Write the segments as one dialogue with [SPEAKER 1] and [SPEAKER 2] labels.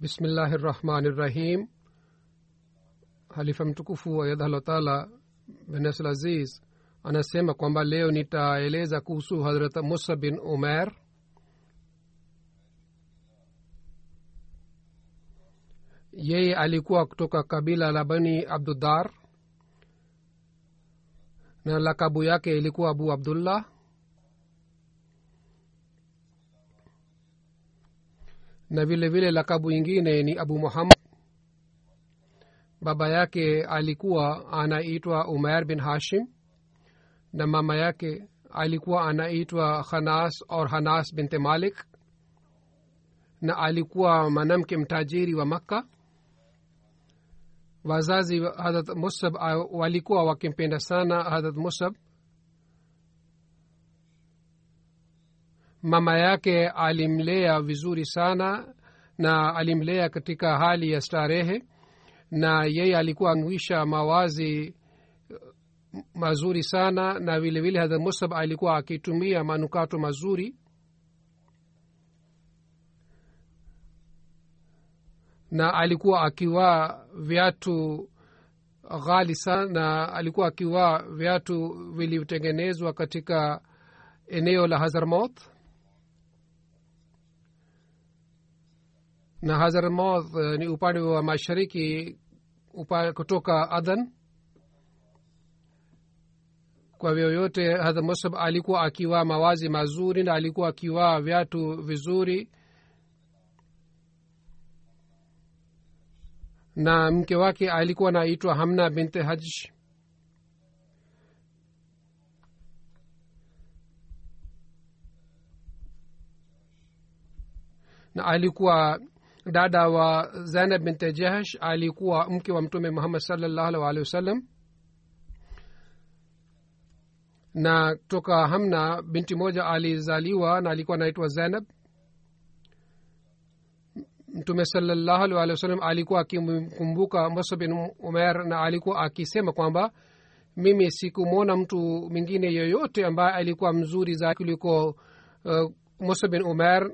[SPEAKER 1] bismillahi rahmani rahim halifa mtukufu ayadhahlah taala benesl aziz anasema kwamba leo nitaeleza kuhusu hazrat musa bin umer yeye alikuwa kutoka kabila la bani abdudar na lakabu yake ilikuwa abu abdullah na vile vile lakabu ingine ni abu muhammad. Baba yake alikuwa anaitwa umair bin hashim na mama yake alikuwa anaitwa khanas or hanas binte malik na alikuwa mwanamke mtajiri wa makka. Wazazi hadrat musab walikuwa wakimpenda sana hadrat musab mama yake alimlea vizuri sana na alimlea katika hali ya starehe na yeye alikuwa anwisha mawazi mazuri sana na vilevile vile musab alikuwa akitumia manukato mazuri. Na alikuwa akivaa viatu ghali sana na alikuwa akivaa viatu vilivyotengenezwa katika eneo la hazarmoth na hazarmoth uh, ni upande wa mashariki upande kutoka adhan kwa vyoyote hadha musab alikuwa akivaa mawazi mazuri na alikuwa akivaa viatu vizuri. Na mke wake alikuwa naitwa hamna binte haj na alikuwa dada wa zainab binte jahsh alikuwa mke wa mtume muhammad salllahu alih walihi wasallam. Na toka hamna binti moja alizaliwa na alikuwa anaitwa zainab. Mtume salllahu alih walih wasallam alikuwa akimkumbuka musa bin umer na alikuwa akisema kwamba mimi sikumwona mtu mwingine yoyote ambaye alikuwa mzuri za kuliko uh, musa bin umer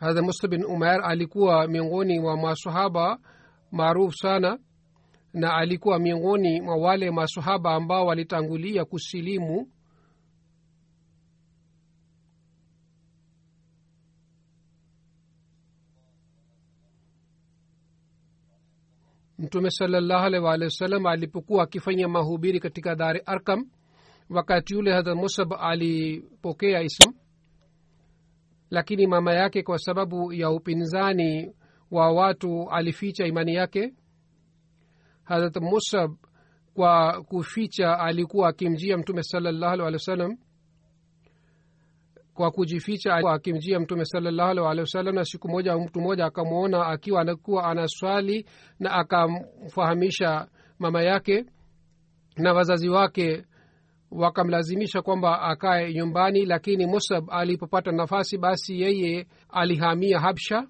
[SPEAKER 1] hadha musa bin umar alikuwa miongoni mwa masahaba maarufu sana na alikuwa miongoni mwa wale masahaba ambao walitangulia kusilimu mtume salallahu alaihi waalihi alipokuwa akifanya mahubiri katika dari arkam wakati yule hadrat musab alipokea islam lakini mama yake kwa sababu ya upinzani wa watu alificha imani yake? Harat musab kwa kuficha alikuwa akimjia mtume salallahu alih wa kwa kujificha akimjia mtume salallahu alih wa sallam na siku moja mtu mmoja akamwona akiwa anakuwa anaswali na akamfahamisha mama yake na wazazi wake wakamlazimisha kwamba akae nyumbani lakini musab alipopata nafasi basi yeye alihamia habsha.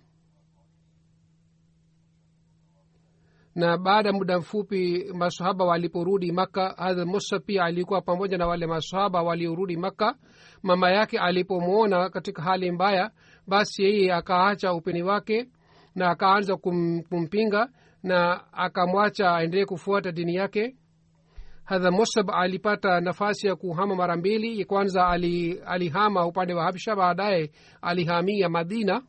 [SPEAKER 1] Na baada ya muda mfupi masahaba waliporudi maka hadha musa pia alikuwa pamoja na wale masahaba waliorudi maka mama yake alipomwona katika hali mbaya basi yeye akaacha upeni wake na akaanza kum, kumpinga na akamwacha aendelee kufuata dini yake hadha musab alipata nafasi ya kuhama mara mbili. Kwanza ali, alihama upande wa habsha baadaye alihamia madina.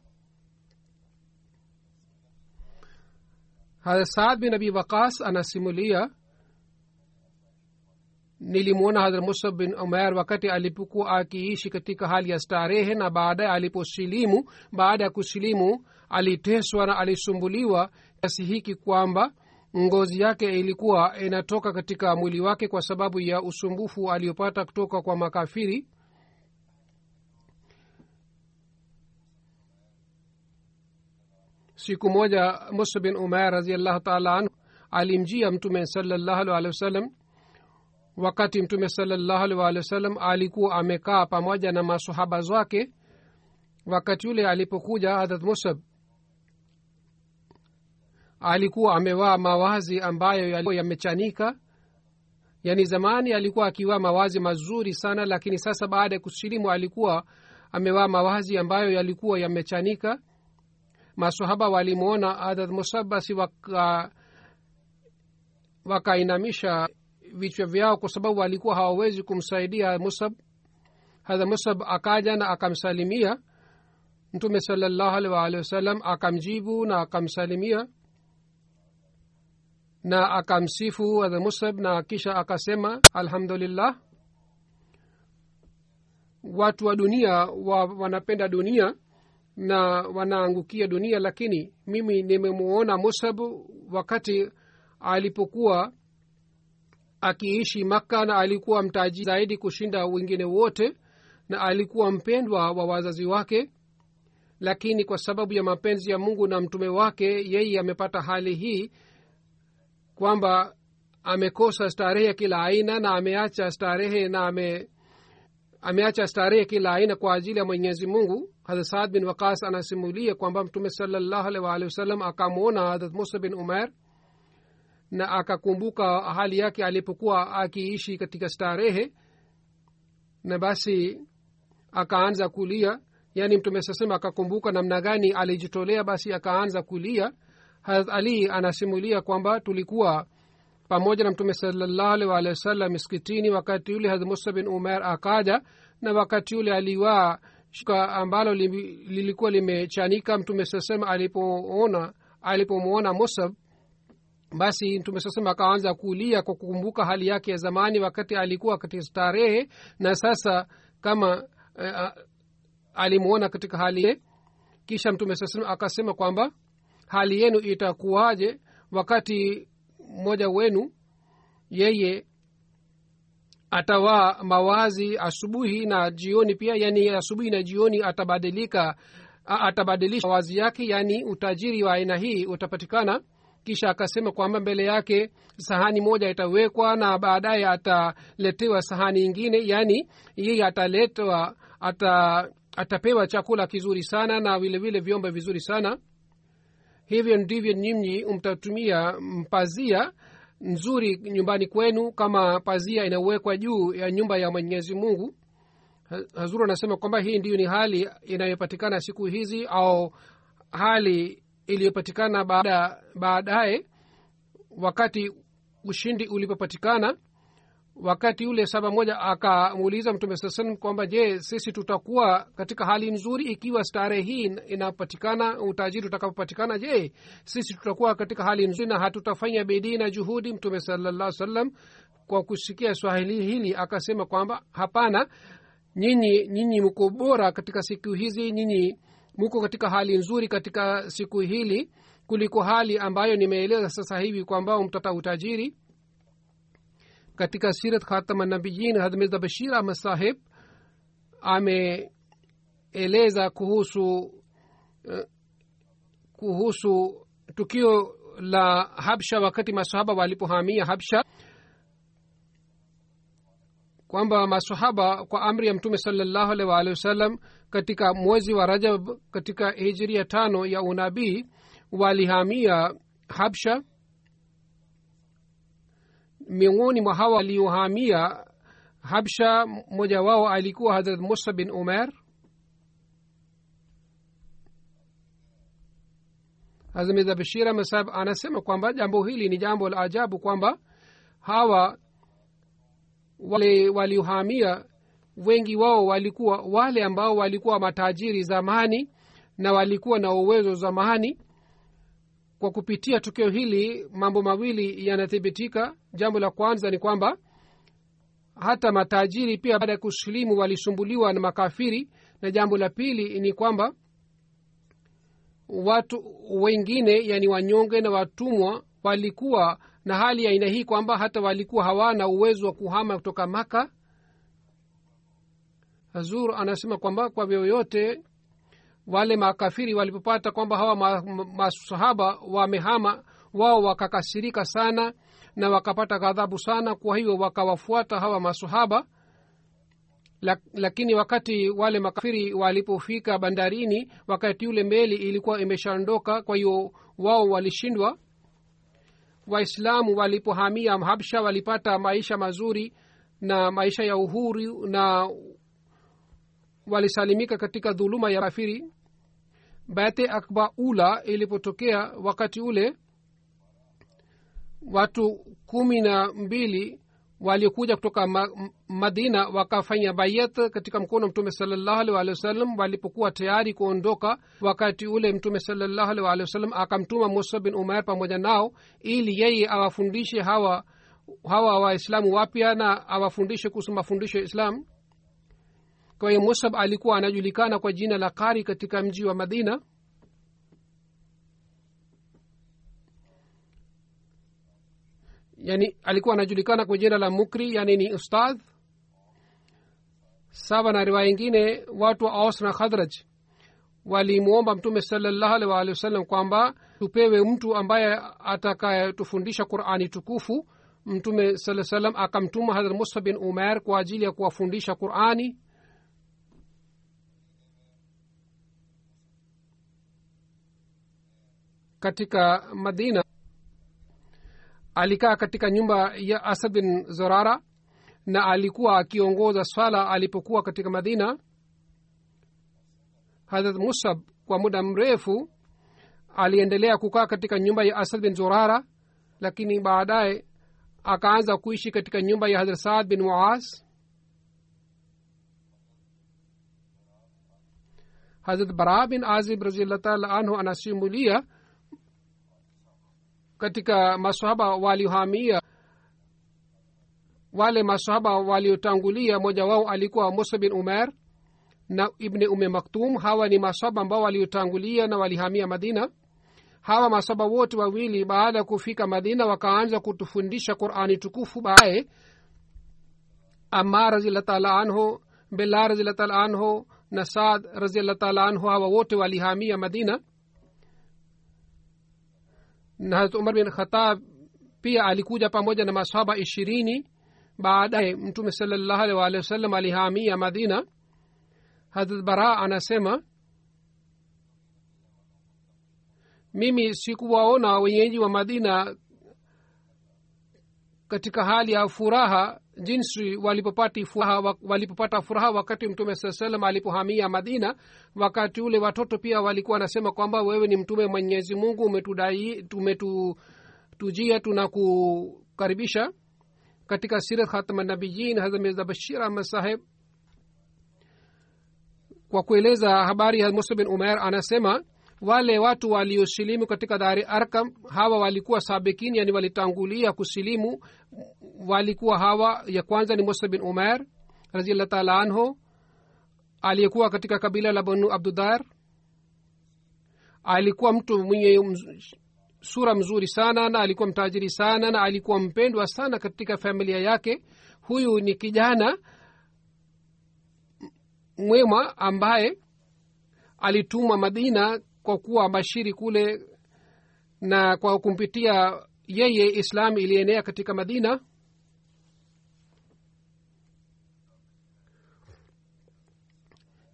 [SPEAKER 1] Hadha saad bin abi waqas anasimulia nilimwona hadhrat musab bin umer wakati alipokuwa akiishi katika hali ya starehe na baadaye aliposilimu baada ya kusilimu aliteswa na alisumbuliwa kiasi hiki kwamba ngozi yake ilikuwa inatoka katika mwili wake kwa sababu ya usumbufu aliopata kutoka kwa makafiri. Siku moja musa bin umar raziallahu taala anhu alimjia mtume salallahu wasallam. Wakati mtume salallahu wasallam alikuwa amekaa pamoja na masahaba zake wakati yule alipokuja hadrat musab alikuwa amevaa mawazi ambayo yamechanika. Yaani zamani alikuwa akivaa mawazi mazuri sana lakini sasa baada ya kusilimu alikuwa amevaa mawazi ambayo yalikuwa yamechanika. Masahaba walimwona hadrat musabasi waka wakainamisha vichwa vyao kwa sababu walikuwa hawawezi kumsaidia musab. Hadha musab akaja na akamsalimia mtume salallahu alih waalihi wasallam akamjibu na akamsalimia na akamsifu hadha musab na kisha akasema alhamdulillah. Watu wa dunia wa, wanapenda dunia na wanaangukia dunia lakini mimi nimemuona musab wakati alipokuwa akiishi makka na alikuwa mtaji zaidi kushinda wengine wote na alikuwa mpendwa wa wazazi wake. Lakini kwa sababu ya mapenzi ya mungu na mtume wake yeye amepata hali hii kwamba amekosa starehe kila aina na ameacha starehe na ame ameacha starehe kila aina kwa ajili ya mwenyezi mungu. Hadrat saad bin wakas anasimulia kwamba mtume salallahu alih waalihi wasallam akamwona hadrat musa bin umer na akakumbuka hali yake alipokuwa akiishi katika starehe. Na basi akaanza kulia yaani mtume sasema akakumbuka namna gani alijitolea basi akaanza kulia harat ali anasimulia kwamba tulikuwa pamoja na mtume salallahu alih waalihi wasallam miskitini wakati yule harat musa bin umer akaja na wakati yule aliwaa shuka ambalo lilikuwa limechanika mtume sasema alipoona alipomwona musab basi mtume sasema akaanza kulia kwa kukumbuka hali yake ya zamani wakati alikuwa katika starehe. Na sasa kama eh, alimwona katika hali kisha mtume sasema akasema kwamba hali yenu itakuwaje wakati mmoja wenu yeye atavaa mawazi asubuhi na jioni pia yani asubuhi na jioni atabadilika atabadilisha mawazi yake yani utajiri wa aina hii utapatikana. Kisha akasema kwamba mbele yake sahani moja itawekwa na baadaye ataletewa sahani ingine yaani yeye ataletwa ata, atapewa chakula kizuri sana na vilevile vile vyombo vizuri sana hivyo ndivyo nyinyi mtatumia mpazia nzuri nyumbani kwenu kama pazia inawekwa juu ya nyumba ya mwenyezi mungu. Hazuru anasema kwamba hii ndiyo ni hali inayopatikana siku hizi au hali iliyopatikana baada baadaye wakati ushindi ulipopatikana wakati yule saba moja akamuuliza mtume saa salam kwamba je sisi tutakuwa katika hali nzuri ikiwa starehe hii inapatikana utajiri utakapopatikana? Je sisi tutakuwa katika hali nzuri na hatutafanya bidii na juhudi? Mtume salallah salam kwa kusikia swahili hili akasema kwamba hapana nyinyi nyinyi mko bora katika siku hizi nyinyi muko katika hali nzuri katika siku hili kuliko hali ambayo nimeeleza sasa hivi kwamba mtata utajiri katika sirat khatama nabiyin hadmirza bashir ahmad sahib ameeleza kuhusu uh, kuhusu tukio la habsha wakati masahaba walipohamia habsha kwamba masahaba kwa amri ya mtume salallahu alaihi waalihi wasallam katika mwezi wa rajab katika hijiria tano ya unabii walihamia habsha miongoni mwa hawa waliohamia habsha mmoja wao alikuwa hadrat musa bin umer hazmiza bishira masab anasema kwamba jambo hili ni jambo la ajabu kwamba hawa wale waliohamia wengi wao walikuwa wale ambao walikuwa matajiri zamani na walikuwa na uwezo zamani. Kwa kupitia tukio hili mambo mawili yanathibitika jambo la kwanza ni kwamba hata matajiri pia baada ya kusilimu walisumbuliwa na makafiri na jambo la pili ni kwamba watu wengine yani wanyonge na watumwa walikuwa na hali ya aina hii kwamba hata walikuwa hawana uwezo wa kuhama kutoka maka hazur anasema kwamba kwa vyoyote wale makafiri walipopata kwamba hawa masahaba ma, ma wamehama wao wakakasirika sana na wakapata ghadhabu sana kwa hiyo wakawafuata hawa masahaba lakini wakati wale makafiri walipofika bandarini wakati yule meli ilikuwa imeshaondoka kwa hiyo wao walishindwa. Waislamu walipohamia habsha walipata maisha mazuri na maisha ya uhuru na walisalimika katika dhuluma ya kafiri bate akba ula ilipotokea wakati ule watu kumi na mbili waliokuja kutoka ma, madina wakafanya bayat katika mkono mtume salallahu alih walih wasallam walipokuwa tayari kuondoka. Wakati ule mtume salallahu alih walih wasallam akamtuma musa bin umair pamoja nao ili yeye awafundishe hawa hawa waislamu wapya na awafundishe kuhusu mafundisho ya islam. Kwa hiyo musab alikuwa anajulikana kwa jina la kari katika mji wa madina yani alikuwa anajulikana kwa jina la mukri yani ni ustadh. Sawa na riwaya ingine watu wa aus na khadraj walimwomba mtume salallahu alih waalihi wasallam kwamba tupewe mtu ambaye atakayetufundisha qurani tukufu. Mtume saa salam akamtuma hadrat musa bin umer kwa ajili ya kuwafundisha qurani. Katika madina alikaa katika nyumba ya asad bin zorara na alikuwa akiongoza swala alipokuwa katika madina. Hadrat musab kwa muda mrefu aliendelea kukaa katika nyumba ya asad bin zorara lakini baadaye akaanza kuishi katika nyumba ya hadrat saad bin muaz. Hadrat bara bin azib raziallah taala anhu anasimulia katika masahaba waliohamia. Wale masahaba waliotangulia moja wao alikuwa musa bin umer na ibni ume maktum. Hawa ni masahaba ambao waliotangulia na walihamia madina. Hawa masahaba wote wawili baada ya kufika madina wakaanza kutufundisha qurani tukufu baadaye. Amar raziallah taala anhu bela raziallah taala anhu na saad raziallah anhu hawa wote walihamia madina na harat umar bin khatab pia alikuja pamoja na masahaba ishirini. Baadaye mtume salallahu alih waalihi wasallam alihamia madina. Harat bara anasema mimi sikuwaona wenyeji wa madina katika hali ya furaha jinsi walipopata furaha, walipopata furaha wakati mtume saa salam alipohamia madina wakati ule watoto pia walikuwa wanasema kwamba wewe ni mtume mwenyezi mungu umetudai tumetujia tunakukaribisha katika sirat khatmanabiyin hazamiza bashir ahmad saheb kwa kueleza habari ya musa bin umer anasema wale watu waliosilimu katika dari arkam hawa walikuwa sabikin yani walitangulia kusilimu. Walikuwa hawa ya kwanza ni musa bin umer raziallah taala anhu aliyekuwa katika kabila la banu abdudar. Alikuwa mtu mwenye sura mzuri sana na alikuwa mtajiri sana na alikuwa mpendwa sana katika familia yake. Huyu ni kijana mwema ambaye alitumwa madina kwa kuwa bashiri kule na kwa kumpitia yeye islam ilienea katika madina.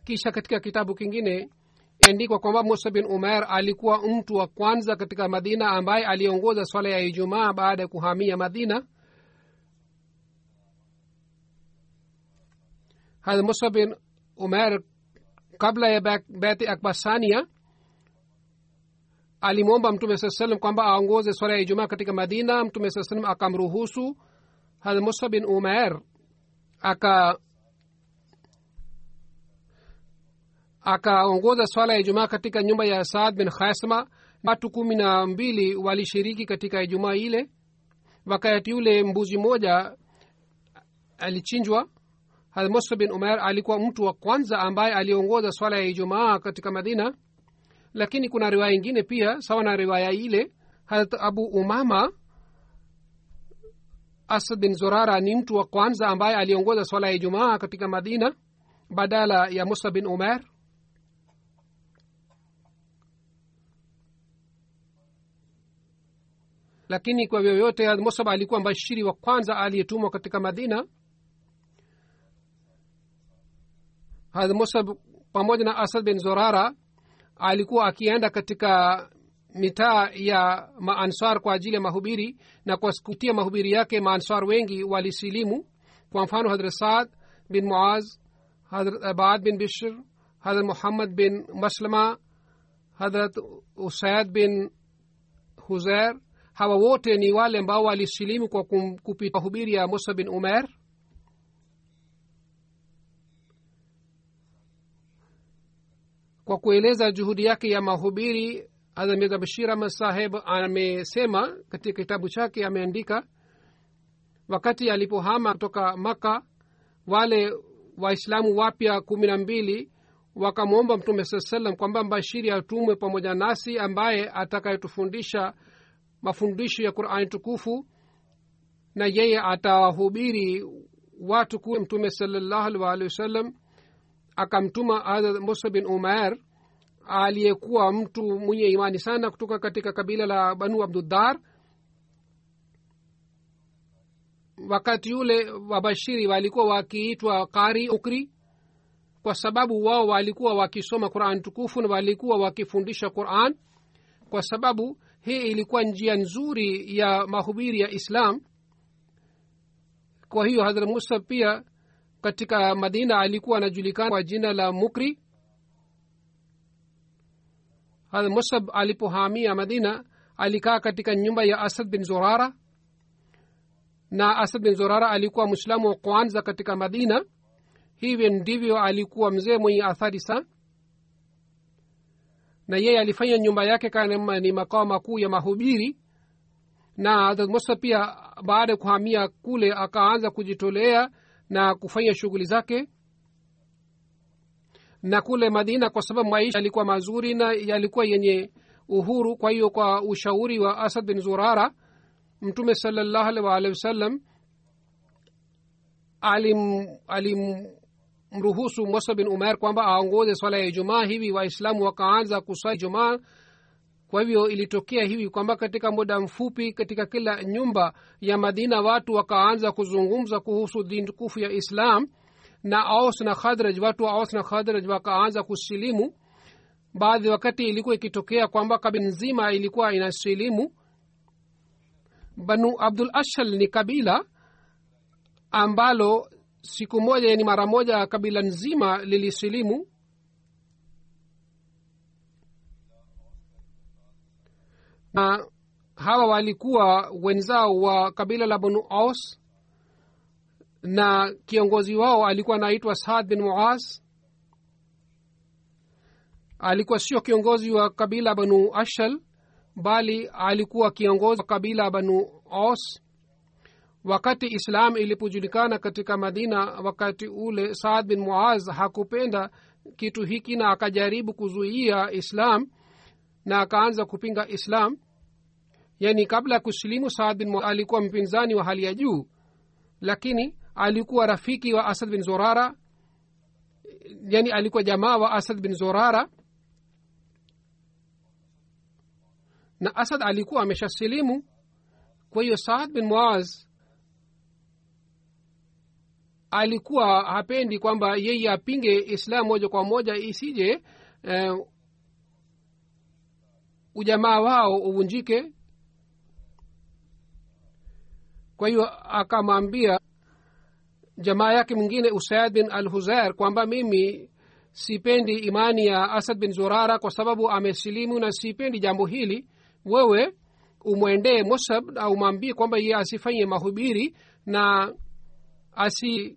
[SPEAKER 1] Kisha katika kitabu kingine imeandikwa kwamba musa bin umer alikuwa mtu wa kwanza katika madina ambaye aliongoza swala ya ijumaa baada ya kuhamia madina. Hadha musa bin umer kabla ya beti akbasania alimwomba mtume saa salam kwamba aongoze swala ya ijumaa katika madina. Mtume saa salam akamruhusu hadha musa bin umer aka akaongoza swala ya ijumaa katika nyumba ya saad bin khasma. Watu kumi na mbili walishiriki katika ijumaa ile. Wakati yule mbuzi moja alichinjwa. Musa bin umer alikuwa mtu wa kwanza ambaye aliongoza swala ya ijumaa katika madina lakini kuna riwaya ingine pia sawa na riwaya ile harat abu umama asad bin zorara ni mtu wa kwanza ambaye aliongoza swala ya ijumaa katika madina badala ya musa bin umer lakini kwa vyoyote musab alikuwa mbashiri wa kwanza aliyetumwa katika madina. Musab pamoja na asad bin zorara alikuwa akienda katika mitaa ya maanswar kwa ajili ya mahubiri na kwa kutia mahubiri yake maansar wengi walisilimu. Kwa mfano hadrat saad bin muaz hadrat abad bin bishr hadrat muhammad bin maslama hadrat usaid bin huzair. Hawa wote ni wale ambao walisilimu kwa kupita mahubiri ya musa bin umer kwa kueleza juhudi yake ya mahubiri hadha mirza bashir ahmad saheb amesema katika kitabu chake ameandika wakati alipohama kutoka maka wale waislamu wapya kumi na mbili wakamwomba mtume saa salam kwamba mbashiri atumwe pamoja nasi ambaye atakayetufundisha mafundisho ya qurani tukufu na yeye atawahubiri watu kuwe mtume salallahu alwalihi wasallam akamtuma hadrat musa bin umair aliyekuwa mtu mwenye imani sana kutoka katika kabila la banu abdudhar wakati yule wabashiri walikuwa wakiitwa qari ukri kwa sababu wao walikuwa wakisoma quran tukufu na walikuwa wakifundisha quran. Kwa sababu hii ilikuwa njia nzuri ya mahubiri ya islam. Kwa hiyo hadhra musa pia katika madina alikuwa anajulikana kwa jina la mukri hadrat musab alipohamia madina alikaa katika nyumba ya asad bin zorara na asad bin zorara alikuwa mwislamu wa kwanza katika madina. Hivyo ndivyo alikuwa mzee mwenye athari sana. Na yeye alifanya nyumba yake kama ni makao makuu ya mahubiri. Na hadrat musa pia baada ya kuhamia kule akaanza kujitolea na kufanya shughuli zake na kule madina kwa sababu maisha yalikuwa mazuri na yalikuwa yenye uhuru. Kwa hiyo kwa ushauri wa asad bin zurara mtume salallahu alhi waalihi wasallam alim alimruhusu musa bin umer kwamba aongoze swala ya ijumaa. Hivi waislamu wakaanza kuswali ijumaa. Kwa hivyo ilitokea hivi kwamba katika muda mfupi katika kila nyumba ya madina watu wakaanza kuzungumza kuhusu dini tukufu ya islam na aus na khadraj watu wa aus na khadraj wakaanza kusilimu. Baadhi wakati ilikuwa ikitokea kwamba kabila nzima ilikuwa inasilimu. Banu abdul ashal ni kabila ambalo siku moja yani mara moja kabila nzima lilisilimu. Na hawa walikuwa wenzao wa kabila la banu aus na kiongozi wao alikuwa anaitwa saad bin muaz. Alikuwa sio kiongozi wa kabila banu ashal bali alikuwa kiongozi wa kabila banu os wakati islam ilipojulikana katika madina wakati ule saad bin muaz hakupenda kitu hiki na akajaribu kuzuia islam na akaanza kupinga islam. Yani kabla ya kusilimu saad bin muaz alikuwa mpinzani wa hali ya juu. Lakini alikuwa rafiki wa asad bin zorara yani alikuwa jamaa wa asad bin zorara na asad alikuwa ameshasilimu. Kwa hiyo saad bin muaz alikuwa hapendi kwamba yeye apinge islam moja kwa moja isije eh, ujamaa wao uvunjike. Kwa hiyo akamwambia jamaa yake mwingine usaid bin al huzair kwamba mimi sipendi imani ya asad bin zurara kwa sababu amesilimu na sipendi jambo hili. Wewe umwendee musab na umwambie kwamba yeye asifanye mahubiri na asi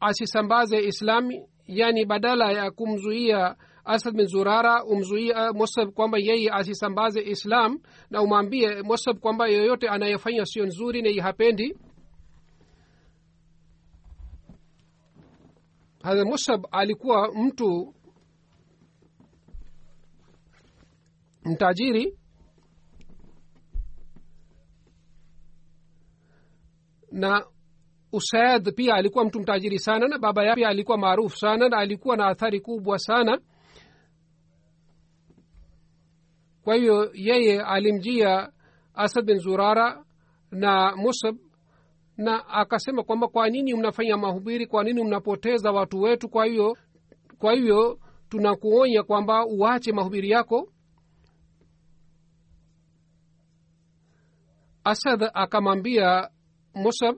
[SPEAKER 1] asisambaze islami yani badala ya kumzuia asad bin zurara umzuia musab kwamba yeye asisambaze islam na umwambie musab kwamba yoyote anayefanya sio nzuri na hapendi hadha musab alikuwa mtu mtajiri. Na usaid pia alikuwa mtu mtajiri sana na baba yake alikuwa maarufu sana na alikuwa na athari kubwa sana. Kwa hiyo yeye alimjia asad bin zurara na musab na akasema kwamba kwa nini mnafanya mahubiri kwa nini mnapoteza watu wetu? Kwa hiyo kwa hivyo tunakuonya kwamba uache mahubiri yako. Asad akamwambia musab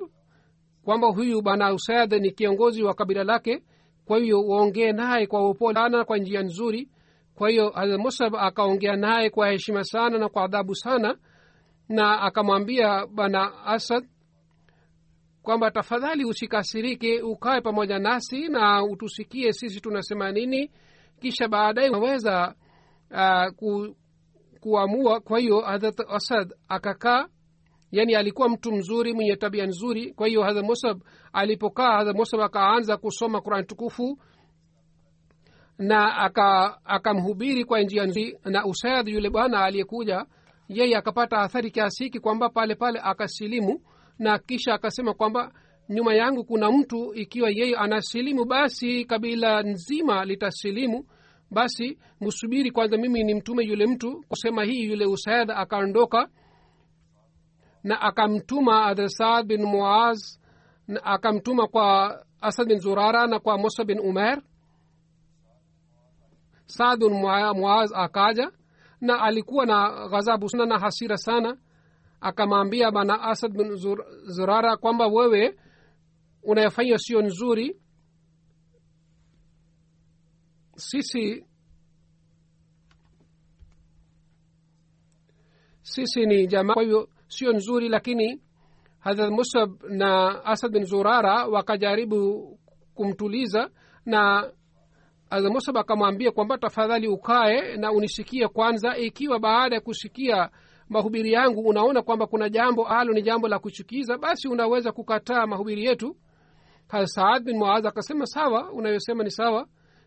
[SPEAKER 1] kwamba huyu bana usad ni kiongozi wa kabila lake kwa hiyo waongee naye kwa upole sana kwa njia nzuri. Kwa hiyo hazrat musab akaongea naye kwa heshima sana na kwa adhabu sana na akamwambia bana asad kwamba tafadhali usikasirike ukawe pamoja nasi na utusikie sisi tunasema nini kisha baadaye unaweza uh, ku, kuamua. Kwa hiyo hadrat asad akakaa yani alikuwa mtu mzuri mwenye tabia nzuri. Kwa hiyo hadha musab alipokaa hadha musab akaanza kusoma qurani tukufu na akamhubiri aka kwa njia nzuri. Na usaid yule bwana aliyekuja yeye akapata athari kiasi hiki kwamba pale pale akasilimu na kisha akasema kwamba nyuma yangu kuna mtu ikiwa yeye anasilimu basi kabila nzima litasilimu. Basi msubiri kwanza mimi ni mtume yule mtu. Kusema hii yule usaid akaondoka na akamtuma adresad bin muaz na akamtuma kwa asad bin zurara na kwa musa bin umer saad bin muaz akaja na alikuwa na ghadhabu sana na hasira sana akamwambia bana asad bin Zur, zurara kwamba wewe unayefanya sio nzuri sisi sisi ni jamaa kwa hivyo sio nzuri lakini hadrat musab na asad bin zurara wakajaribu kumtuliza na hadrat musab akamwambia kwamba tafadhali ukae na unisikie kwanza ikiwa baada ya kusikia mahubiri yangu unaona kwamba kuna jambo alo ni jambo la kuchukiza basi unaweza kukataa mahubiri yetu. Saad bin muaz akasema sawa unayosema ni sawa.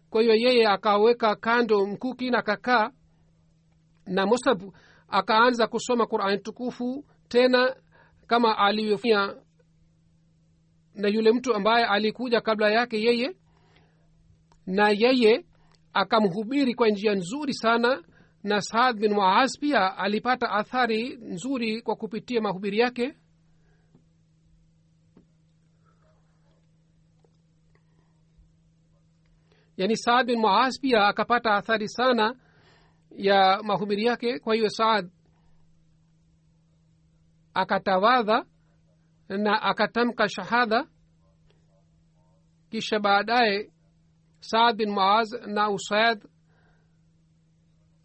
[SPEAKER 1] Kwa hiyo yeye akaweka kando mkuki na kakaa na musab akaanza kusoma qurani tukufu tena kama alivyofanya na yule mtu ambaye alikuja kabla yake yeye. Na yeye akamhubiri kwa njia nzuri sana na saad bin muaz pia alipata athari nzuri kwa kupitia mahubiri yake? Yaani saad bin muaz pia akapata athari sana ya mahubiri yake kwa hiyo saad akatawadha na akatamka shahada. Kisha baadaye saad bin muaz na usaid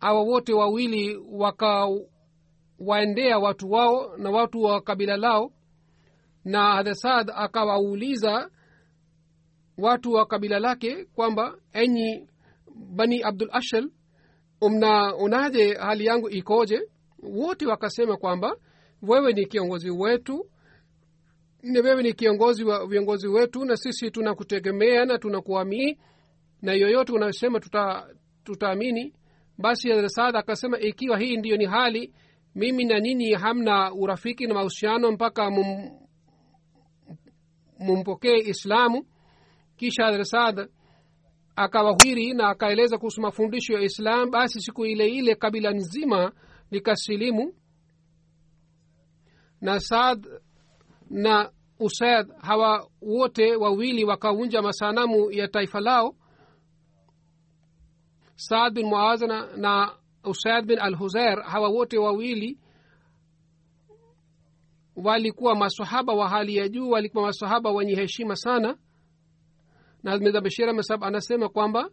[SPEAKER 1] awa wote wawili wakawaendea watu wao na watu wa kabila lao. Na hadha akawauliza watu wa kabila lake kwamba enyi bani abdul ashal mnaonaje hali yangu ikoje? Wote wakasema kwamba wewe ni kiongozi wetu ni wewe ni kiongozi wa viongozi wetu na sisi tunakutegemea na tunakuamini na yoyote unayosema tutaamini. tuta basi saad akasema ikiwa hii ndiyo ni hali mimi na nini hamna urafiki na mahusiano mpaka mum, mumpokee islamu. Kisha saad akawahwiri na akaeleza kuhusu mafundisho ya islam. Basi siku ile ile kabila nzima likasilimu na saad na usaid hawa wote wawili wakaunja masanamu ya taifa lao saad bin muaz na, na usaid bin al huzair hawa wote wawili walikuwa masahaba wa hali ya juu walikuwa masahaba wenye heshima sana. Na mirza bashir anasema kwamba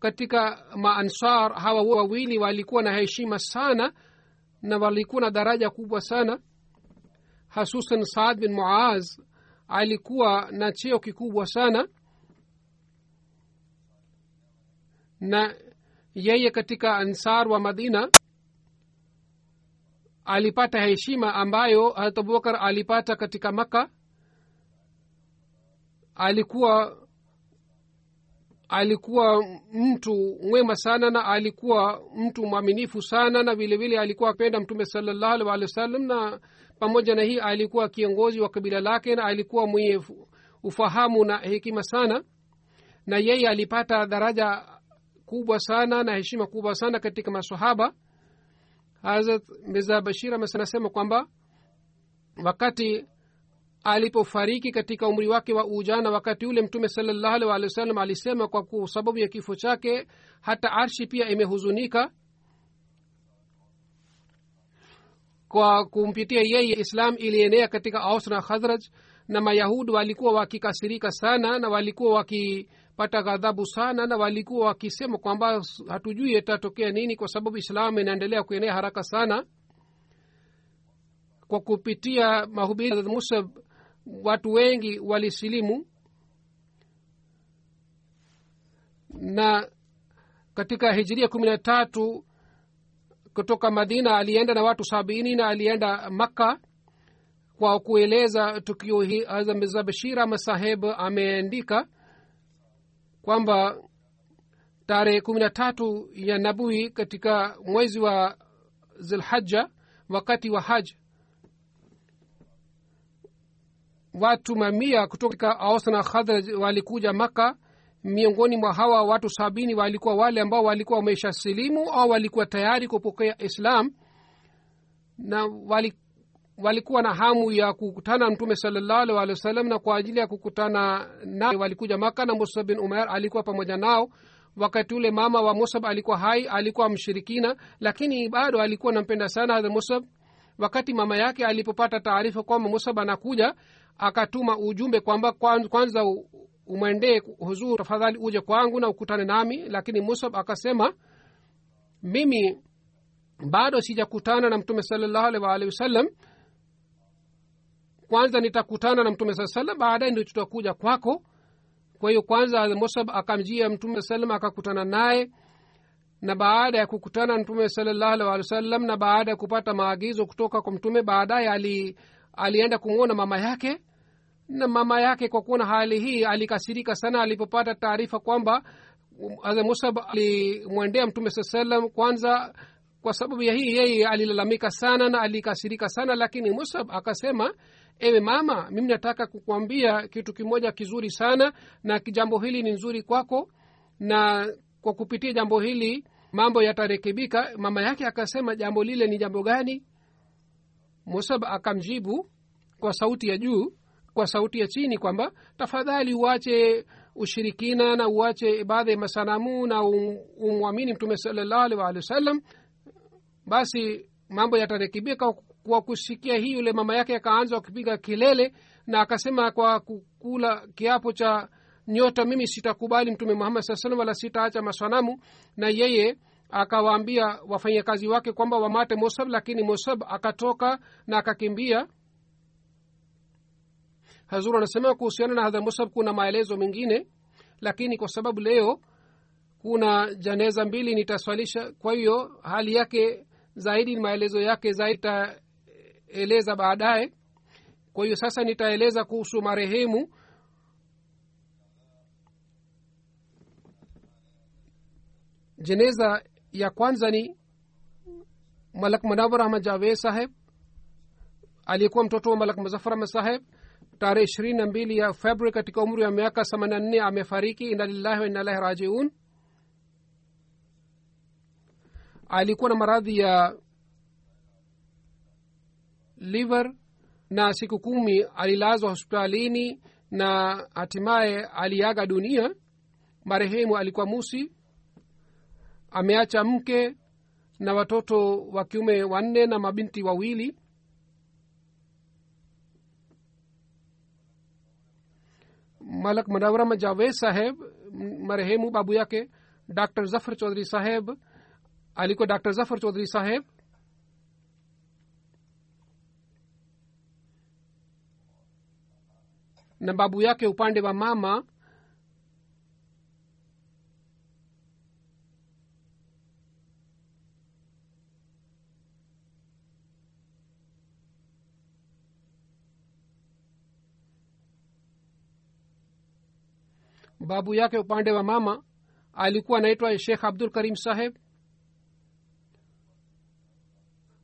[SPEAKER 1] katika maansar hawa wawili walikuwa na heshima sana na walikuwa na daraja kubwa sana. Hasusan saad bin muaz alikuwa na cheo kikubwa sana. Na yeye katika ansar wa madina alipata heshima ambayo harat abubakar alipata katika makka. Alikuwa alikuwa mtu mwema sana na alikuwa mtu mwaminifu sana na vile vile alikuwa apenda mtume salallahu alih walih wa sallam na pamoja na hii alikuwa kiongozi wa kabila lake na alikuwa mwenye ufahamu na hekima sana. Na yeye alipata daraja kubwa sana na heshima kubwa sana katika masahaba hazrat mirza bashir anasema kwamba wakati alipofariki katika umri wake wa ujana wakati ule mtume salallahu wa sallam alisema kwa sababu ya kifo chake hata arshi pia imehuzunika kwa kumpitia yeye islam ilienea katika aus na khazraj na mayahudi walikuwa wakikasirika sana na walikuwa wakipata ghadhabu sana na walikuwa wakisema kwamba hatujui yatatokea nini kwa sababu islamu inaendelea kuenea haraka sana. Kwa kupitia mahubiri musa watu wengi walisilimu. Na katika hijiria kumi na tatu kutoka madina alienda na watu sabini na alienda makka kwa kueleza tukio hii. Mirza bashira masaheb ameandika kwamba tarehe kumi na tatu ya nabui katika mwezi wa zilhaja wakati wa haj watu mamia kutoka aus na khadraj walikuja maka miongoni mwa hawa watu sabini walikuwa wale ambao walikuwa wamesha silimu au walikuwa tayari kupokea islam na wali, walikuwa na hamu ya kukutana mtume salallahu alehi walih wa sallam na kwa ajili ya kukutana naye walikuja maka na musab bin umair alikuwa pamoja nao. Wakati ule mama wa musab alikuwa hai alikuwa mshirikina lakini bado alikuwa nampenda sana hadha musab. Wakati mama yake alipopata taarifa kwamba musab anakuja akatuma ujumbe kwamba kwanza umwendee huzur tafadhali uje kwangu na ukutane nami. Lakini musab akasema mimi bado sijakutana na mtume salallahu alehi waalihi wasallam kwanza nitakutana na mtume saa salam baadaye ndio tutakuja kwako. Kwa hiyo kwanza musab akamjia mtume salam akakutana naye. Na baada ya kukutana na mtume salallahu alih walih na baada ya kupata maagizo kutoka kwa mtume baadaye ali, alienda kumwona mama yake. Na mama yake kwa kuona hali hii alikasirika sana alipopata taarifa kwamba musab alimwendea mtume saa salam kwanza. Kwa sababu ya hii yeye alilalamika sana na alikasirika sana lakini musab akasema ewe mama mimi nataka kukwambia kitu kimoja kizuri sana na jambo hili ni nzuri kwako na kwa kupitia jambo hili mambo yatarekebika. Mama yake akasema jambo lile ni jambo gani? Musab akamjibu kwa sauti ya juu kwa sauti ya chini kwamba tafadhali uache ushirikina na uache ibada ya masanamu na umwamini mtume salallahu alih waalihi wasallam. Basi mambo yatarekebika kwa kusikia hii yule mama yake akaanza kupiga kelele na akasema kwa kukula kiapo cha nyota mimi sitakubali mtume muhammad saa salam wala sitaacha masanamu. Na yeye akawaambia wafanyakazi wake kwamba wamate musab lakini musab akatoka na akakimbia. Hazur anasema kuhusiana na hadha musab kuna maelezo mengine lakini kwa sababu leo kuna janeza mbili nitaswalisha. Kwa hiyo hali yake zaidi maelezo yake zaidi nitaeleza baadaye. Kwa hiyo sasa nitaeleza kuhusu marehemu. Jeneza ya kwanza ni malak munawar ahmad javed saheb aliyekuwa mtoto wa malak muzaffar ahmad saheb. Tarehe ishirini na mbili ya februari katika umri wa miaka themani nne amefariki. Ina lillahi wa inalahi rajiun. Alikuwa na maradhi ya liver na siku kumi alilazwa hospitalini na hatimaye aliaga dunia. Marehemu alikuwa musi ameacha mke na watoto wa kiume wanne na mabinti wawili. Malak madawaram javed saheb marehemu babu yake dr. Zafar chaudhry saheb alikuwa dr. Zafar chaudhry saheb na babu yake upande wa mama. Babu yake upande wa mama alikuwa anaitwa shekh abdul karim saheb.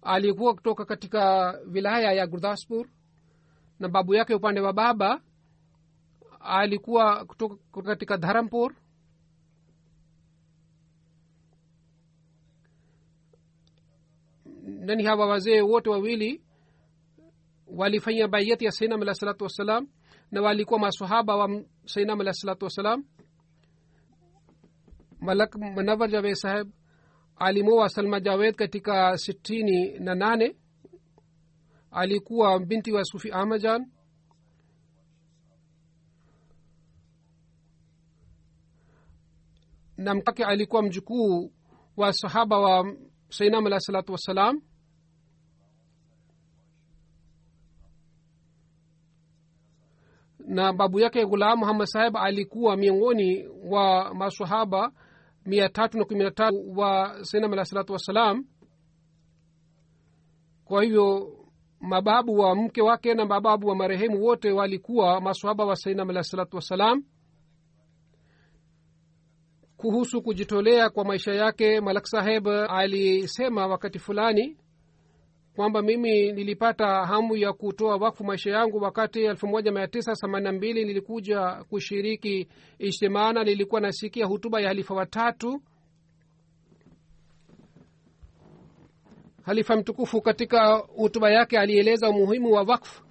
[SPEAKER 1] Alikuwa kutoka katika wilaya ya gurdaspur na babu yake upande wa baba alikuwa kutoka katika dharampur. Nani hawa wazee wote wawili walifanya baiyati ya sainam alah salatu wassalam na walikuwa masahaba wa sainam alah salatu wassalam malak manawar javed saheb alimoa salma javed katika sitini na nane. Alikuwa binti wa sufi ahmajan na mkake alikuwa mjukuu wa sahaba wa sainam alah salatu wassalam. Na babu yake ghulam muhammad saheb alikuwa miongoni wa masahaba mia tatu na kumi na tatu wa sainam alahi salatu wassalam. Kwa hivyo mababu wa mke wake na mababu wa marehemu wote walikuwa masahaba wa sainam alahi salatu wassalam kuhusu kujitolea kwa maisha yake malak saheb alisema wakati fulani kwamba mimi nilipata hamu ya kutoa wakfu maisha yangu wakati elfu moja mia tisa themanini na mbili nilikuja kushiriki ishtimana nilikuwa nasikia hutuba ya halifa watatu halifa mtukufu katika hutuba yake alieleza umuhimu wa wakfu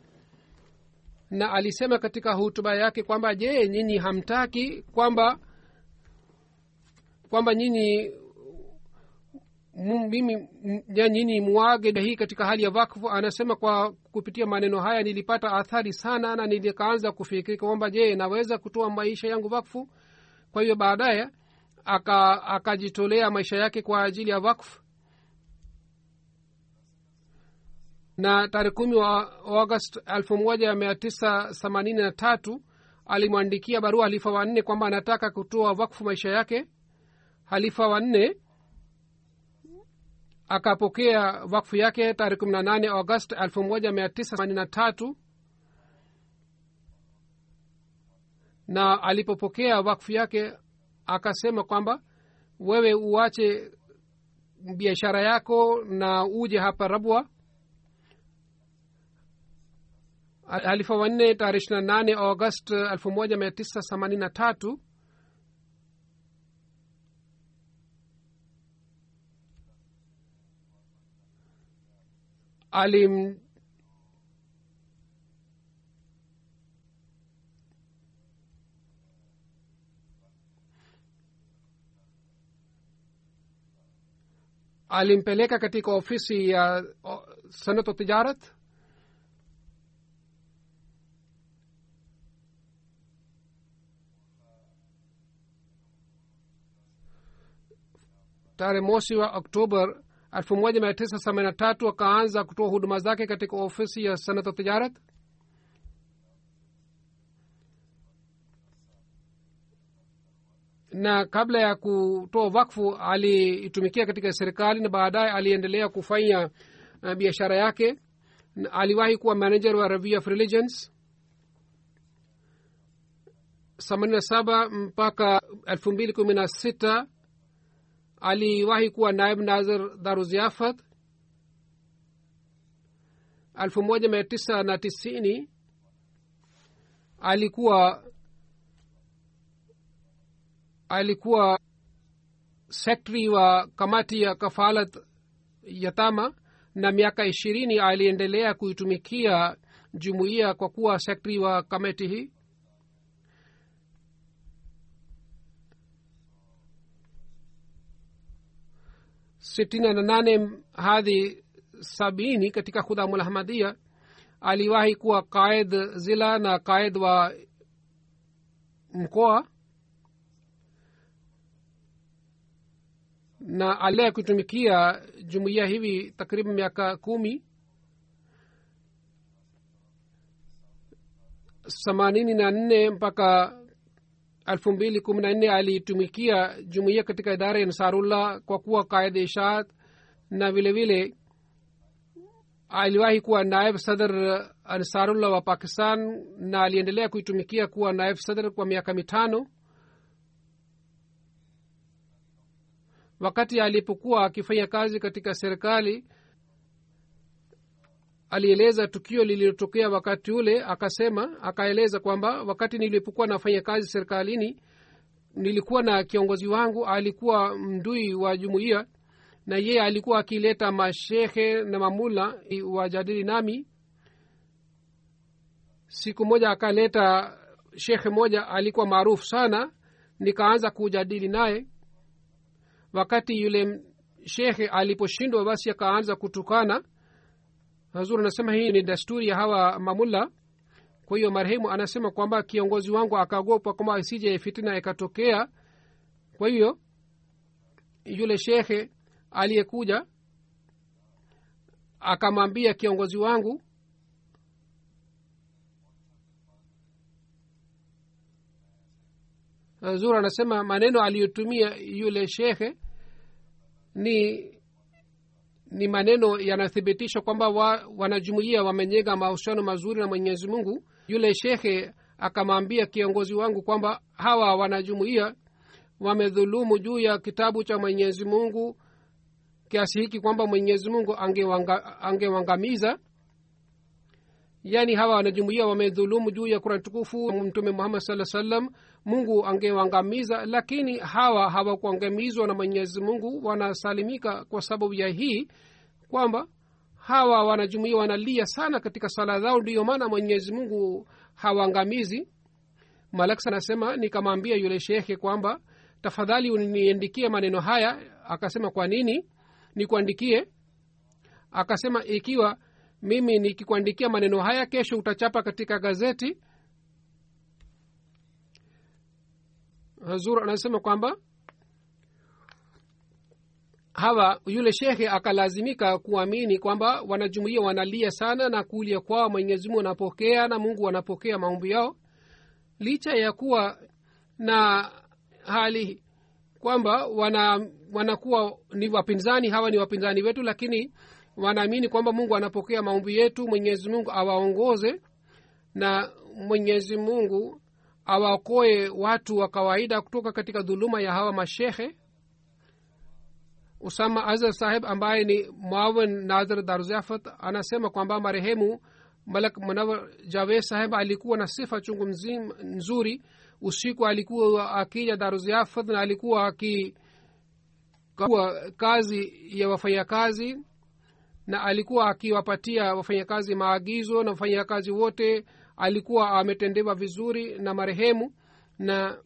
[SPEAKER 1] na alisema katika hutuba yake kwamba je nyinyi hamtaki kwamba kwamba nyinyi mimi nyinyi muage hii katika hali ya vakfu anasema kwa kupitia maneno haya nilipata athari sana na nilikaanza kufikiri kwamba je naweza kutoa maisha yangu wakfu? Kwa hiyo baadaye akajitolea aka maisha yake kwa ajili ya vakfu na tarehe kumi wa august elfu moja mia tisa themanini na tatu alimwandikia barua halifa wanne kwamba anataka kutoa vakfu maisha yake halifa wanne akapokea wakfu yake tarehe kumi na nane na alipopokea wakfu yake akasema kwamba wewe uache biashara yako na uje hapa rabwa. Halifa wanne tarehe ishiri na nane tatu alim alimpeleka katika ofisi ya uh, sanato tijarat. Tarehe mosi wa oktobar 1983 akaanza kutoa huduma zake katika ofisi ya sanata tijarat. Na kabla ya kutoa wakfu aliitumikia katika serikali na baadaye aliendelea kufanya eh, biashara yake. Aliwahi kuwa manager wa review of religions 87 mpaka 216 aliwahi kuwa naib nazir daruziafat? Elfu moja mia tisa na tisini alikuwa alikuwa sekretari wa kamati ya kafalat yatama na miaka ishirini aliendelea kuitumikia jumuiya kwa kuwa sekretari wa kamati hii sitini na nane hadi sabini katika khudamul ahmadia aliwahi kuwa qaid zila na qaid wa mkoa na aliye kutumikia jumuiya hivi takriban miaka kumi. themanini na nne mpaka elfu mbili kumi na nne alitumikia jumuiya katika idara ya ansarullah kwa kuwa kaida ishaat na vilevile vile aliwahi kuwa naib sadr ansarullah wa pakistan na aliendelea kuitumikia kuwa naib sadr kwa miaka mitano. Wakati alipokuwa akifanya kazi katika serikali alieleza tukio lililotokea wakati ule akasema akaeleza kwamba wakati nilipokuwa nafanya kazi serikalini nilikuwa na kiongozi wangu alikuwa mdui wa jumuiya na yeye alikuwa akileta mashehe na mamula wajadili nami. Siku moja akaleta shekhe moja alikuwa maarufu sana nikaanza kujadili naye. Wakati yule shekhe aliposhindwa basi akaanza kutukana hazur anasema hii ni desturi ya hawa mamulla. Kwa hiyo marehemu anasema kwamba kiongozi wangu akaogopa kwamba isije fitina ikatokea. Kwa hiyo yule shekhe aliyekuja akamwambia kiongozi wangu zur anasema maneno aliyotumia yule shekhe ni ni maneno yanathibitisha kwamba wa, wanajumuia wamenyega mahusiano mazuri na mwenyezi mungu. Yule shekhe akamwambia kiongozi wangu kwamba hawa wanajumuia wamedhulumu juu ya kitabu cha mwenyezi mungu kiasi hiki kwamba mwenyezi mungu angewangamiza. ange yaani hawa wanajumuia wamedhulumu juu ya kurani tukufu mtume muhammad saa salam mungu angewangamiza lakini hawa hawakuangamizwa na mwenyezi mungu wanasalimika kwa sababu ya hii kwamba hawa wanajumuia wanalia sana katika sala zao ndiyo maana mwenyezi mungu hawaangamizi. Malaks anasema nikamwambia yule shekhe kwamba tafadhali uniandikie maneno haya. Akasema kwa nini nikuandikie? Akasema ikiwa mimi nikikuandikia maneno haya kesho utachapa katika gazeti. Hazur anasema kwamba hawa yule shekhe akalazimika kuamini kwamba wanajumuia wanalia sana na kulia kwao mwenyezimungu anapokea na mungu anapokea maombi yao. Licha ya kuwa na hali kwamba wana wanakuwa ni wapinzani hawa ni wapinzani wetu lakini wanaamini kwamba mungu anapokea maombi yetu mwenyezi mungu awaongoze na mwenyezi mungu awaokoe watu wa kawaida kutoka katika dhuluma ya hawa mashehe. Usama azr saheb ambaye ni mwawin nazar daruzafat anasema kwamba marehemu malak munawar javed saheb alikuwa na sifa chungu mzima nzuri. Usiku alikuwa akija daruziafat na alikuwa aki kazi ya wafanyakazi na alikuwa akiwapatia wafanyakazi maagizo na wafanyakazi wote alikuwa ametendewa vizuri na marehemu na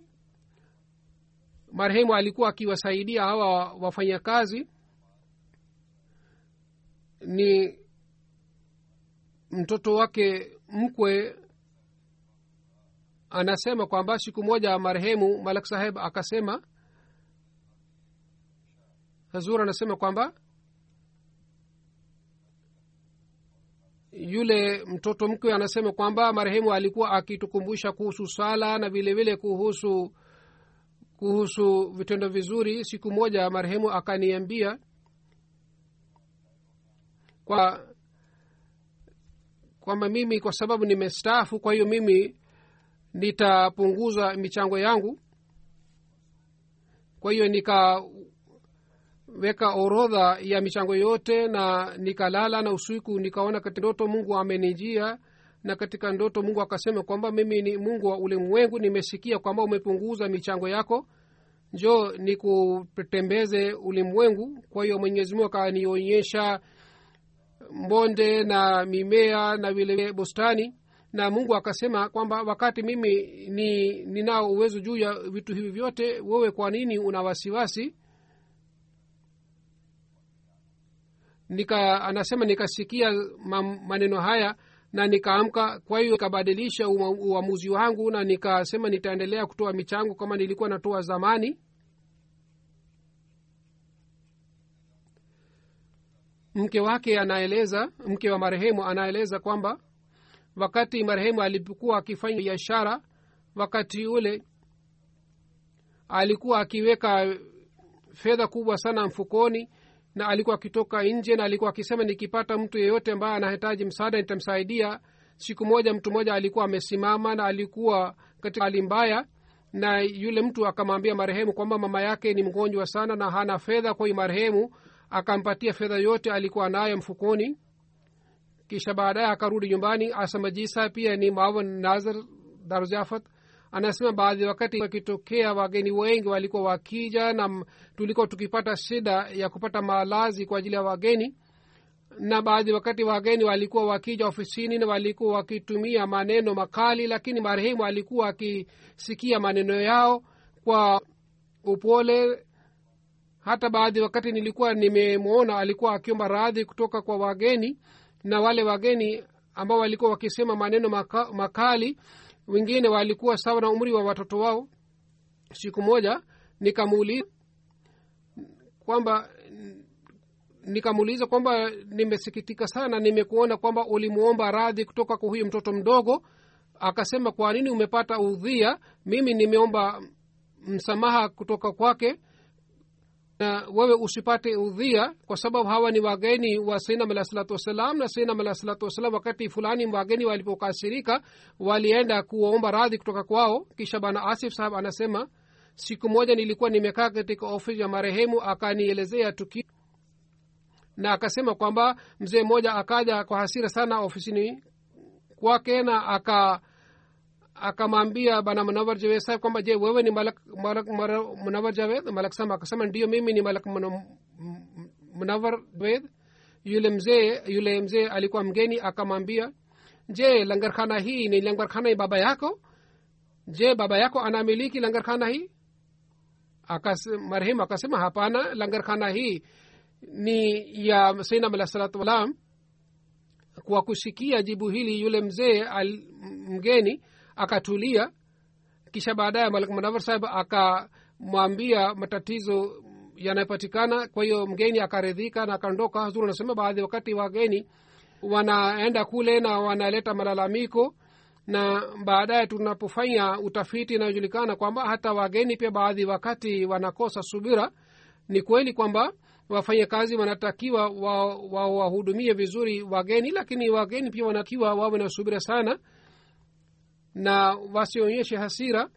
[SPEAKER 1] marehemu alikuwa akiwasaidia hawa wafanyakazi. Ni mtoto wake mkwe anasema kwamba siku moja marehemu malak saheb akasema hazur anasema kwamba yule mtoto mkwe anasema kwamba marehemu alikuwa akitukumbusha kuhusu sala na vile vile kuhusu kuhusu vitendo vizuri. Siku moja marehemu akaniambia kwa kwamba mimi kwa sababu nimestaafu kwa hiyo mimi nitapunguza michango yangu. Kwa hiyo nikaweka orodha ya michango yote na nikalala na usiku nikaona katika ndoto mungu amenijia na katika ndoto mungu akasema kwamba mimi ni mungu wa ulimwengu nimesikia kwamba umepunguza michango yako. Njo nikutembeze ulimwengu. Kwa hiyo mwenyezi mungu akanionyesha mbonde na mimea na vile bustani. Na mungu akasema kwamba wakati mimi ni ninao uwezo juu ya vitu hivi vyote wewe kwa nini una wasiwasi nika anasema nikasikia maneno haya na nikaamka kwa hiyo nikabadilisha uamuzi wangu na nikasema nitaendelea kutoa michango kama nilikuwa natoa zamani. Mke wake anaeleza mke wa marehemu anaeleza kwamba wakati marehemu alipokuwa akifanya biashara wakati ule alikuwa akiweka fedha kubwa sana mfukoni na alikuwa akitoka nje na alikuwa akisema nikipata mtu yeyote ambaye anahitaji msaada nitamsaidia. Siku moja mtu mmoja alikuwa amesimama na alikuwa katika hali mbaya na yule mtu akamwambia marehemu kwamba mama yake ni mgonjwa sana na hana fedha kwa hiyo marehemu akampatia fedha yote alikuwa nayo mfukoni. Kisha baadaye akarudi nyumbani. Asamajisa pia ni mawan nazar darjafat anasema baadhi wakati wakitokea wageni wengi walikuwa wakija na tulikuwa tukipata shida ya kupata malazi kwa ajili ya wageni. Na baadhi wakati wageni walikuwa wakija ofisini na walikuwa wakitumia maneno makali lakini marehemu alikuwa akisikia maneno yao kwa upole. Hata baadhi wakati nilikuwa nimemwona alikuwa akiomba radhi kutoka kwa wageni na wale wageni ambao walikuwa wakisema maneno maka, makali wengine walikuwa sawa na umri wa watoto wao. Siku moja nikamuuliza kwamba nikamuuliza kwamba nimesikitika sana nimekuona kwamba ulimwomba radhi kutoka kwa huyu mtoto mdogo. Akasema kwa nini umepata udhia? Mimi nimeomba msamaha kutoka kwake na wewe usipate udhia kwa sababu hawa ni wageni wa sainam alah salatu wassalam na sainam alah salatu wassalam wakati fulani wageni walipokasirika walienda kuomba radhi kutoka kwao. Kisha bana asif sahab anasema siku moja nilikuwa nimekaa katika ofisi ya marehemu akanielezea tukio. Na akasema kwamba mzee mmoja akaja kwa hasira sana ofisini kwake na aka akamwambia bana munawar javed saheb kwamba je wewe ni malak, malak munawar javed malak sama akasema ndio mimi ni malak munawar javed yule mzee yule mzee alikuwa mgeni akamwambia je langarkhana hii ni langarkhana ya baba yako? Je baba yako anamiliki langarkhana hii? Marehemu akasema hapana langarkhana hii ni ya sainam alah salatu wasalam kwa kusikia jibu hili yule mzee mgeni akatulia. Kisha baadaye malik munawar sahib akamwambia matatizo yanayopatikana. Kwa hiyo mgeni akaridhika na akaondoka hazuru anasema baadhi wakati wageni wanaenda kule na wanaleta malalamiko. Na baadaye tunapofanya utafiti inayojulikana kwamba hata wageni pia baadhi wakati wanakosa subira ni kweli kwamba wafanyakazi wanatakiwa wawahudumie wa, wa vizuri wageni lakini wageni pia wanatakiwa wawe na subira sana na wasionyeshe hasira.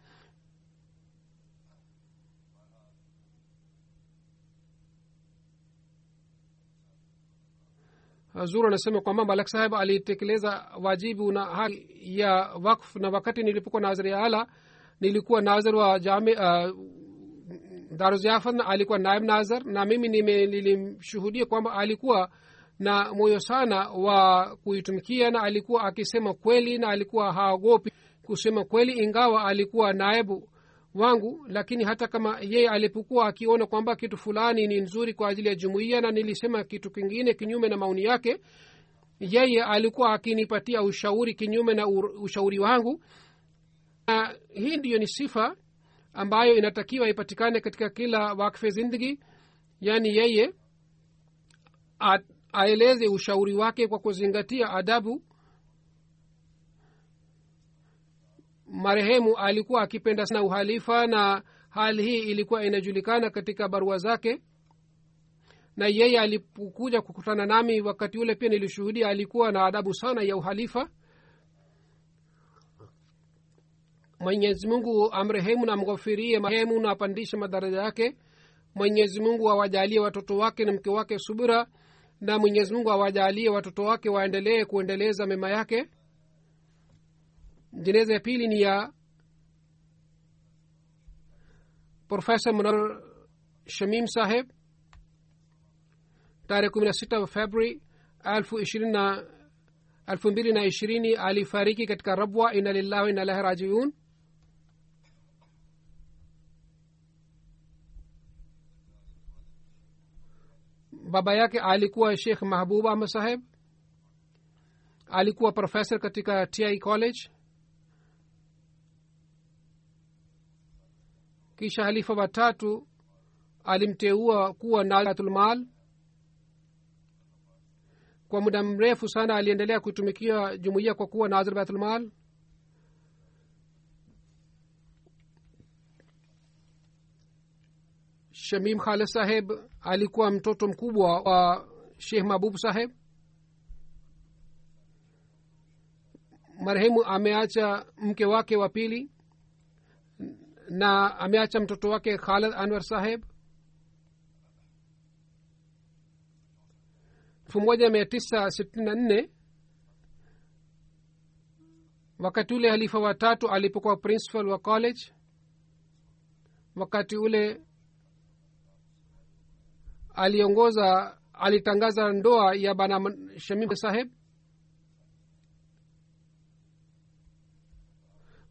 [SPEAKER 1] Zuru anasema kwamba malak saheb alitekeleza wajibu na hali ya wakf na wakati nilipokuwa nazir ya ala nilikuwa nazir wa jami uh, daruziafan alikuwa naib nazar na mimi nilimshuhudia kwamba alikuwa na moyo sana wa kuitumikia na alikuwa akisema kweli na alikuwa haogopi kusema kweli ingawa alikuwa naibu wangu lakini hata kama yeye alipokuwa akiona kwamba kitu fulani ni nzuri kwa ajili ya jumuiya na nilisema kitu kingine kinyume na maoni yake yeye alikuwa akinipatia ushauri kinyume na ushauri wangu. Na hii ndiyo ni sifa ambayo inatakiwa ipatikane katika kila wakfe zindigi yaani yeye aeleze ushauri wake kwa kuzingatia adabu marehemu alikuwa akipenda sana uhalifa na hali hii ilikuwa inajulikana katika barua zake. Na yeye alipokuja kukutana nami wakati ule pia nilishuhudia alikuwa na adabu sana ya uhalifa. Mwenyezi mungu amrehemu na mghofirie marehemu na apandishe madaraja yake. Mwenyezi mungu awajalie watoto wake na mke wake subira na mwenyezi mungu awajalie watoto wake waendelee kuendeleza mema yake jeneza ya pili ni ya profesa munar shamim saheb tarehe kumi na sita februari elfu ishirini na elfu mbili na ishirini alifariki katika rabwa. Ina lillahi ina lahi rajiun. Baba yake alikuwa shekh mahbub ahmad saheb alikuwa profesa katika ti college kisha halifa watatu alimteua kuwa naatulmal kwa muda mrefu sana aliendelea kuitumikia jumuiya kwa kuwa nazir baitulmal shamim khalid saheb alikuwa mtoto mkubwa wa shekh mahbub saheb. Marehemu ameacha mke wake wa pili na ameacha mtoto wake khalid anwar saheb elfu moja mia tisa sitini na nne. Wakati ule halifa watatu alipokuwa principal wa college. Wakati ule aliongoza alitangaza ndoa ya bana shamim saheb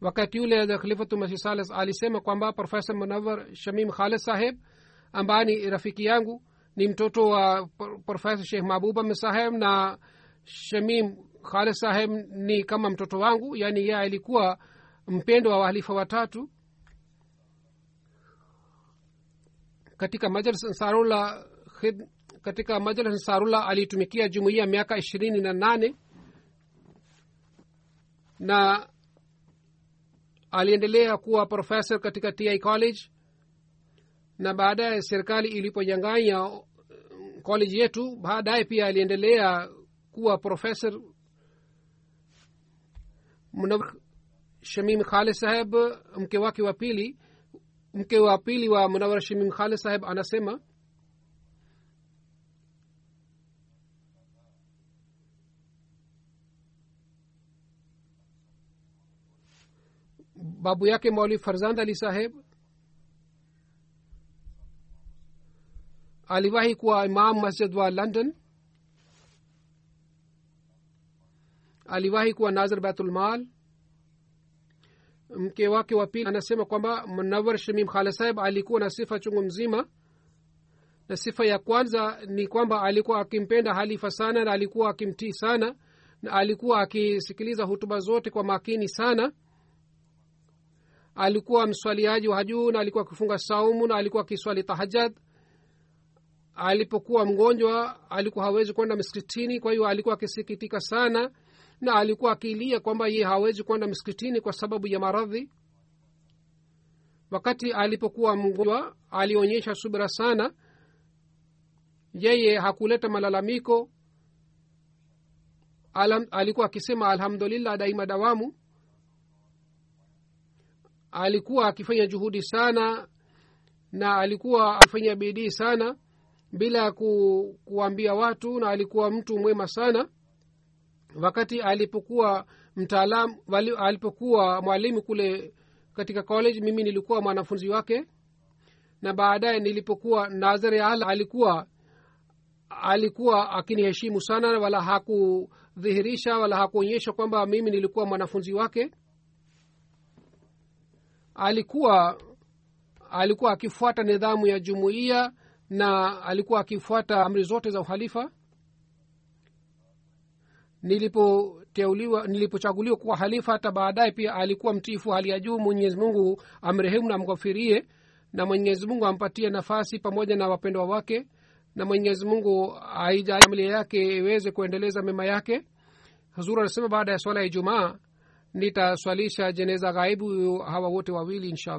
[SPEAKER 1] wakati yule khalifatu masih salis alisema kwamba profesa munawar shamim khalid saheb ambaye ni rafiki yangu ni mtoto wa profesa shekh mahbuba saheb na shamim khalid saheb ni kama mtoto wangu yaani yeye alikuwa mpendo wa wahalifa watatu. Katika majlis ansarullah katika majlis ansarullah alitumikia jumuiya miaka ishirini na nane. Na aliendelea kuwa profesa katika ti college na baadaye serikali iliponyanganya college yetu baadaye pia aliendelea kuwa profesa shamim khale saheb mke wake wa pili mke wa pili wa munawar shamim khale saheb anasema babu yake mauli farzand ali saheb aliwahi kuwa imam masjid wa london aliwahi kuwa nazir baitulmal mke wake wa pili anasema kwamba mnawar shamim khale saheb alikuwa na sifa chungu mzima na sifa ya kwanza ni kwamba alikuwa akimpenda halifa sana na alikuwa akimtii sana na alikuwa akisikiliza hutuba zote kwa makini sana alikuwa mswaliaji wa juu na alikuwa akifunga saumu na alikuwa akiswali tahajad alipokuwa mgonjwa alikuwa hawezi kwenda msikitini kwa hiyo alikuwa akisikitika sana na alikuwa akilia kwamba ye hawezi kwenda msikitini kwa sababu ya maradhi. Wakati alipokuwa mgonjwa alionyesha subira sana. Yeye hakuleta malalamiko. Alam, alikuwa akisema alhamdulillah daima dawamu alikuwa akifanya juhudi sana na alikuwa akifanya bidii sana bila ku, kuambia watu na alikuwa mtu mwema sana. Wakati alipokuwa mtaalam alipokuwa mwalimu kule katika college mimi nilikuwa mwanafunzi wake. Na baadaye nilipokuwa nazari ala alikuwa alikuwa akiniheshimu sana wala hakudhihirisha wala hakuonyesha kwamba mimi nilikuwa mwanafunzi wake alikuwa alikuwa akifuata nidhamu ya jumuiya na alikuwa akifuata amri zote za uhalifa? Nilipoteuliwa nilipochaguliwa kuwa halifa hata baadaye pia alikuwa mtiifu hali ya juu. Mwenyezi mungu amrehemu na amghafirie na mwenyezi mungu ampatie nafasi pamoja na wapendwa wake na mwenyezi mungu aija yake iweze kuendeleza mema yake. Huzuru anasema baada ya swala ya ijumaa nitaswalisha jeneza ghaibu hawa wote wawili insha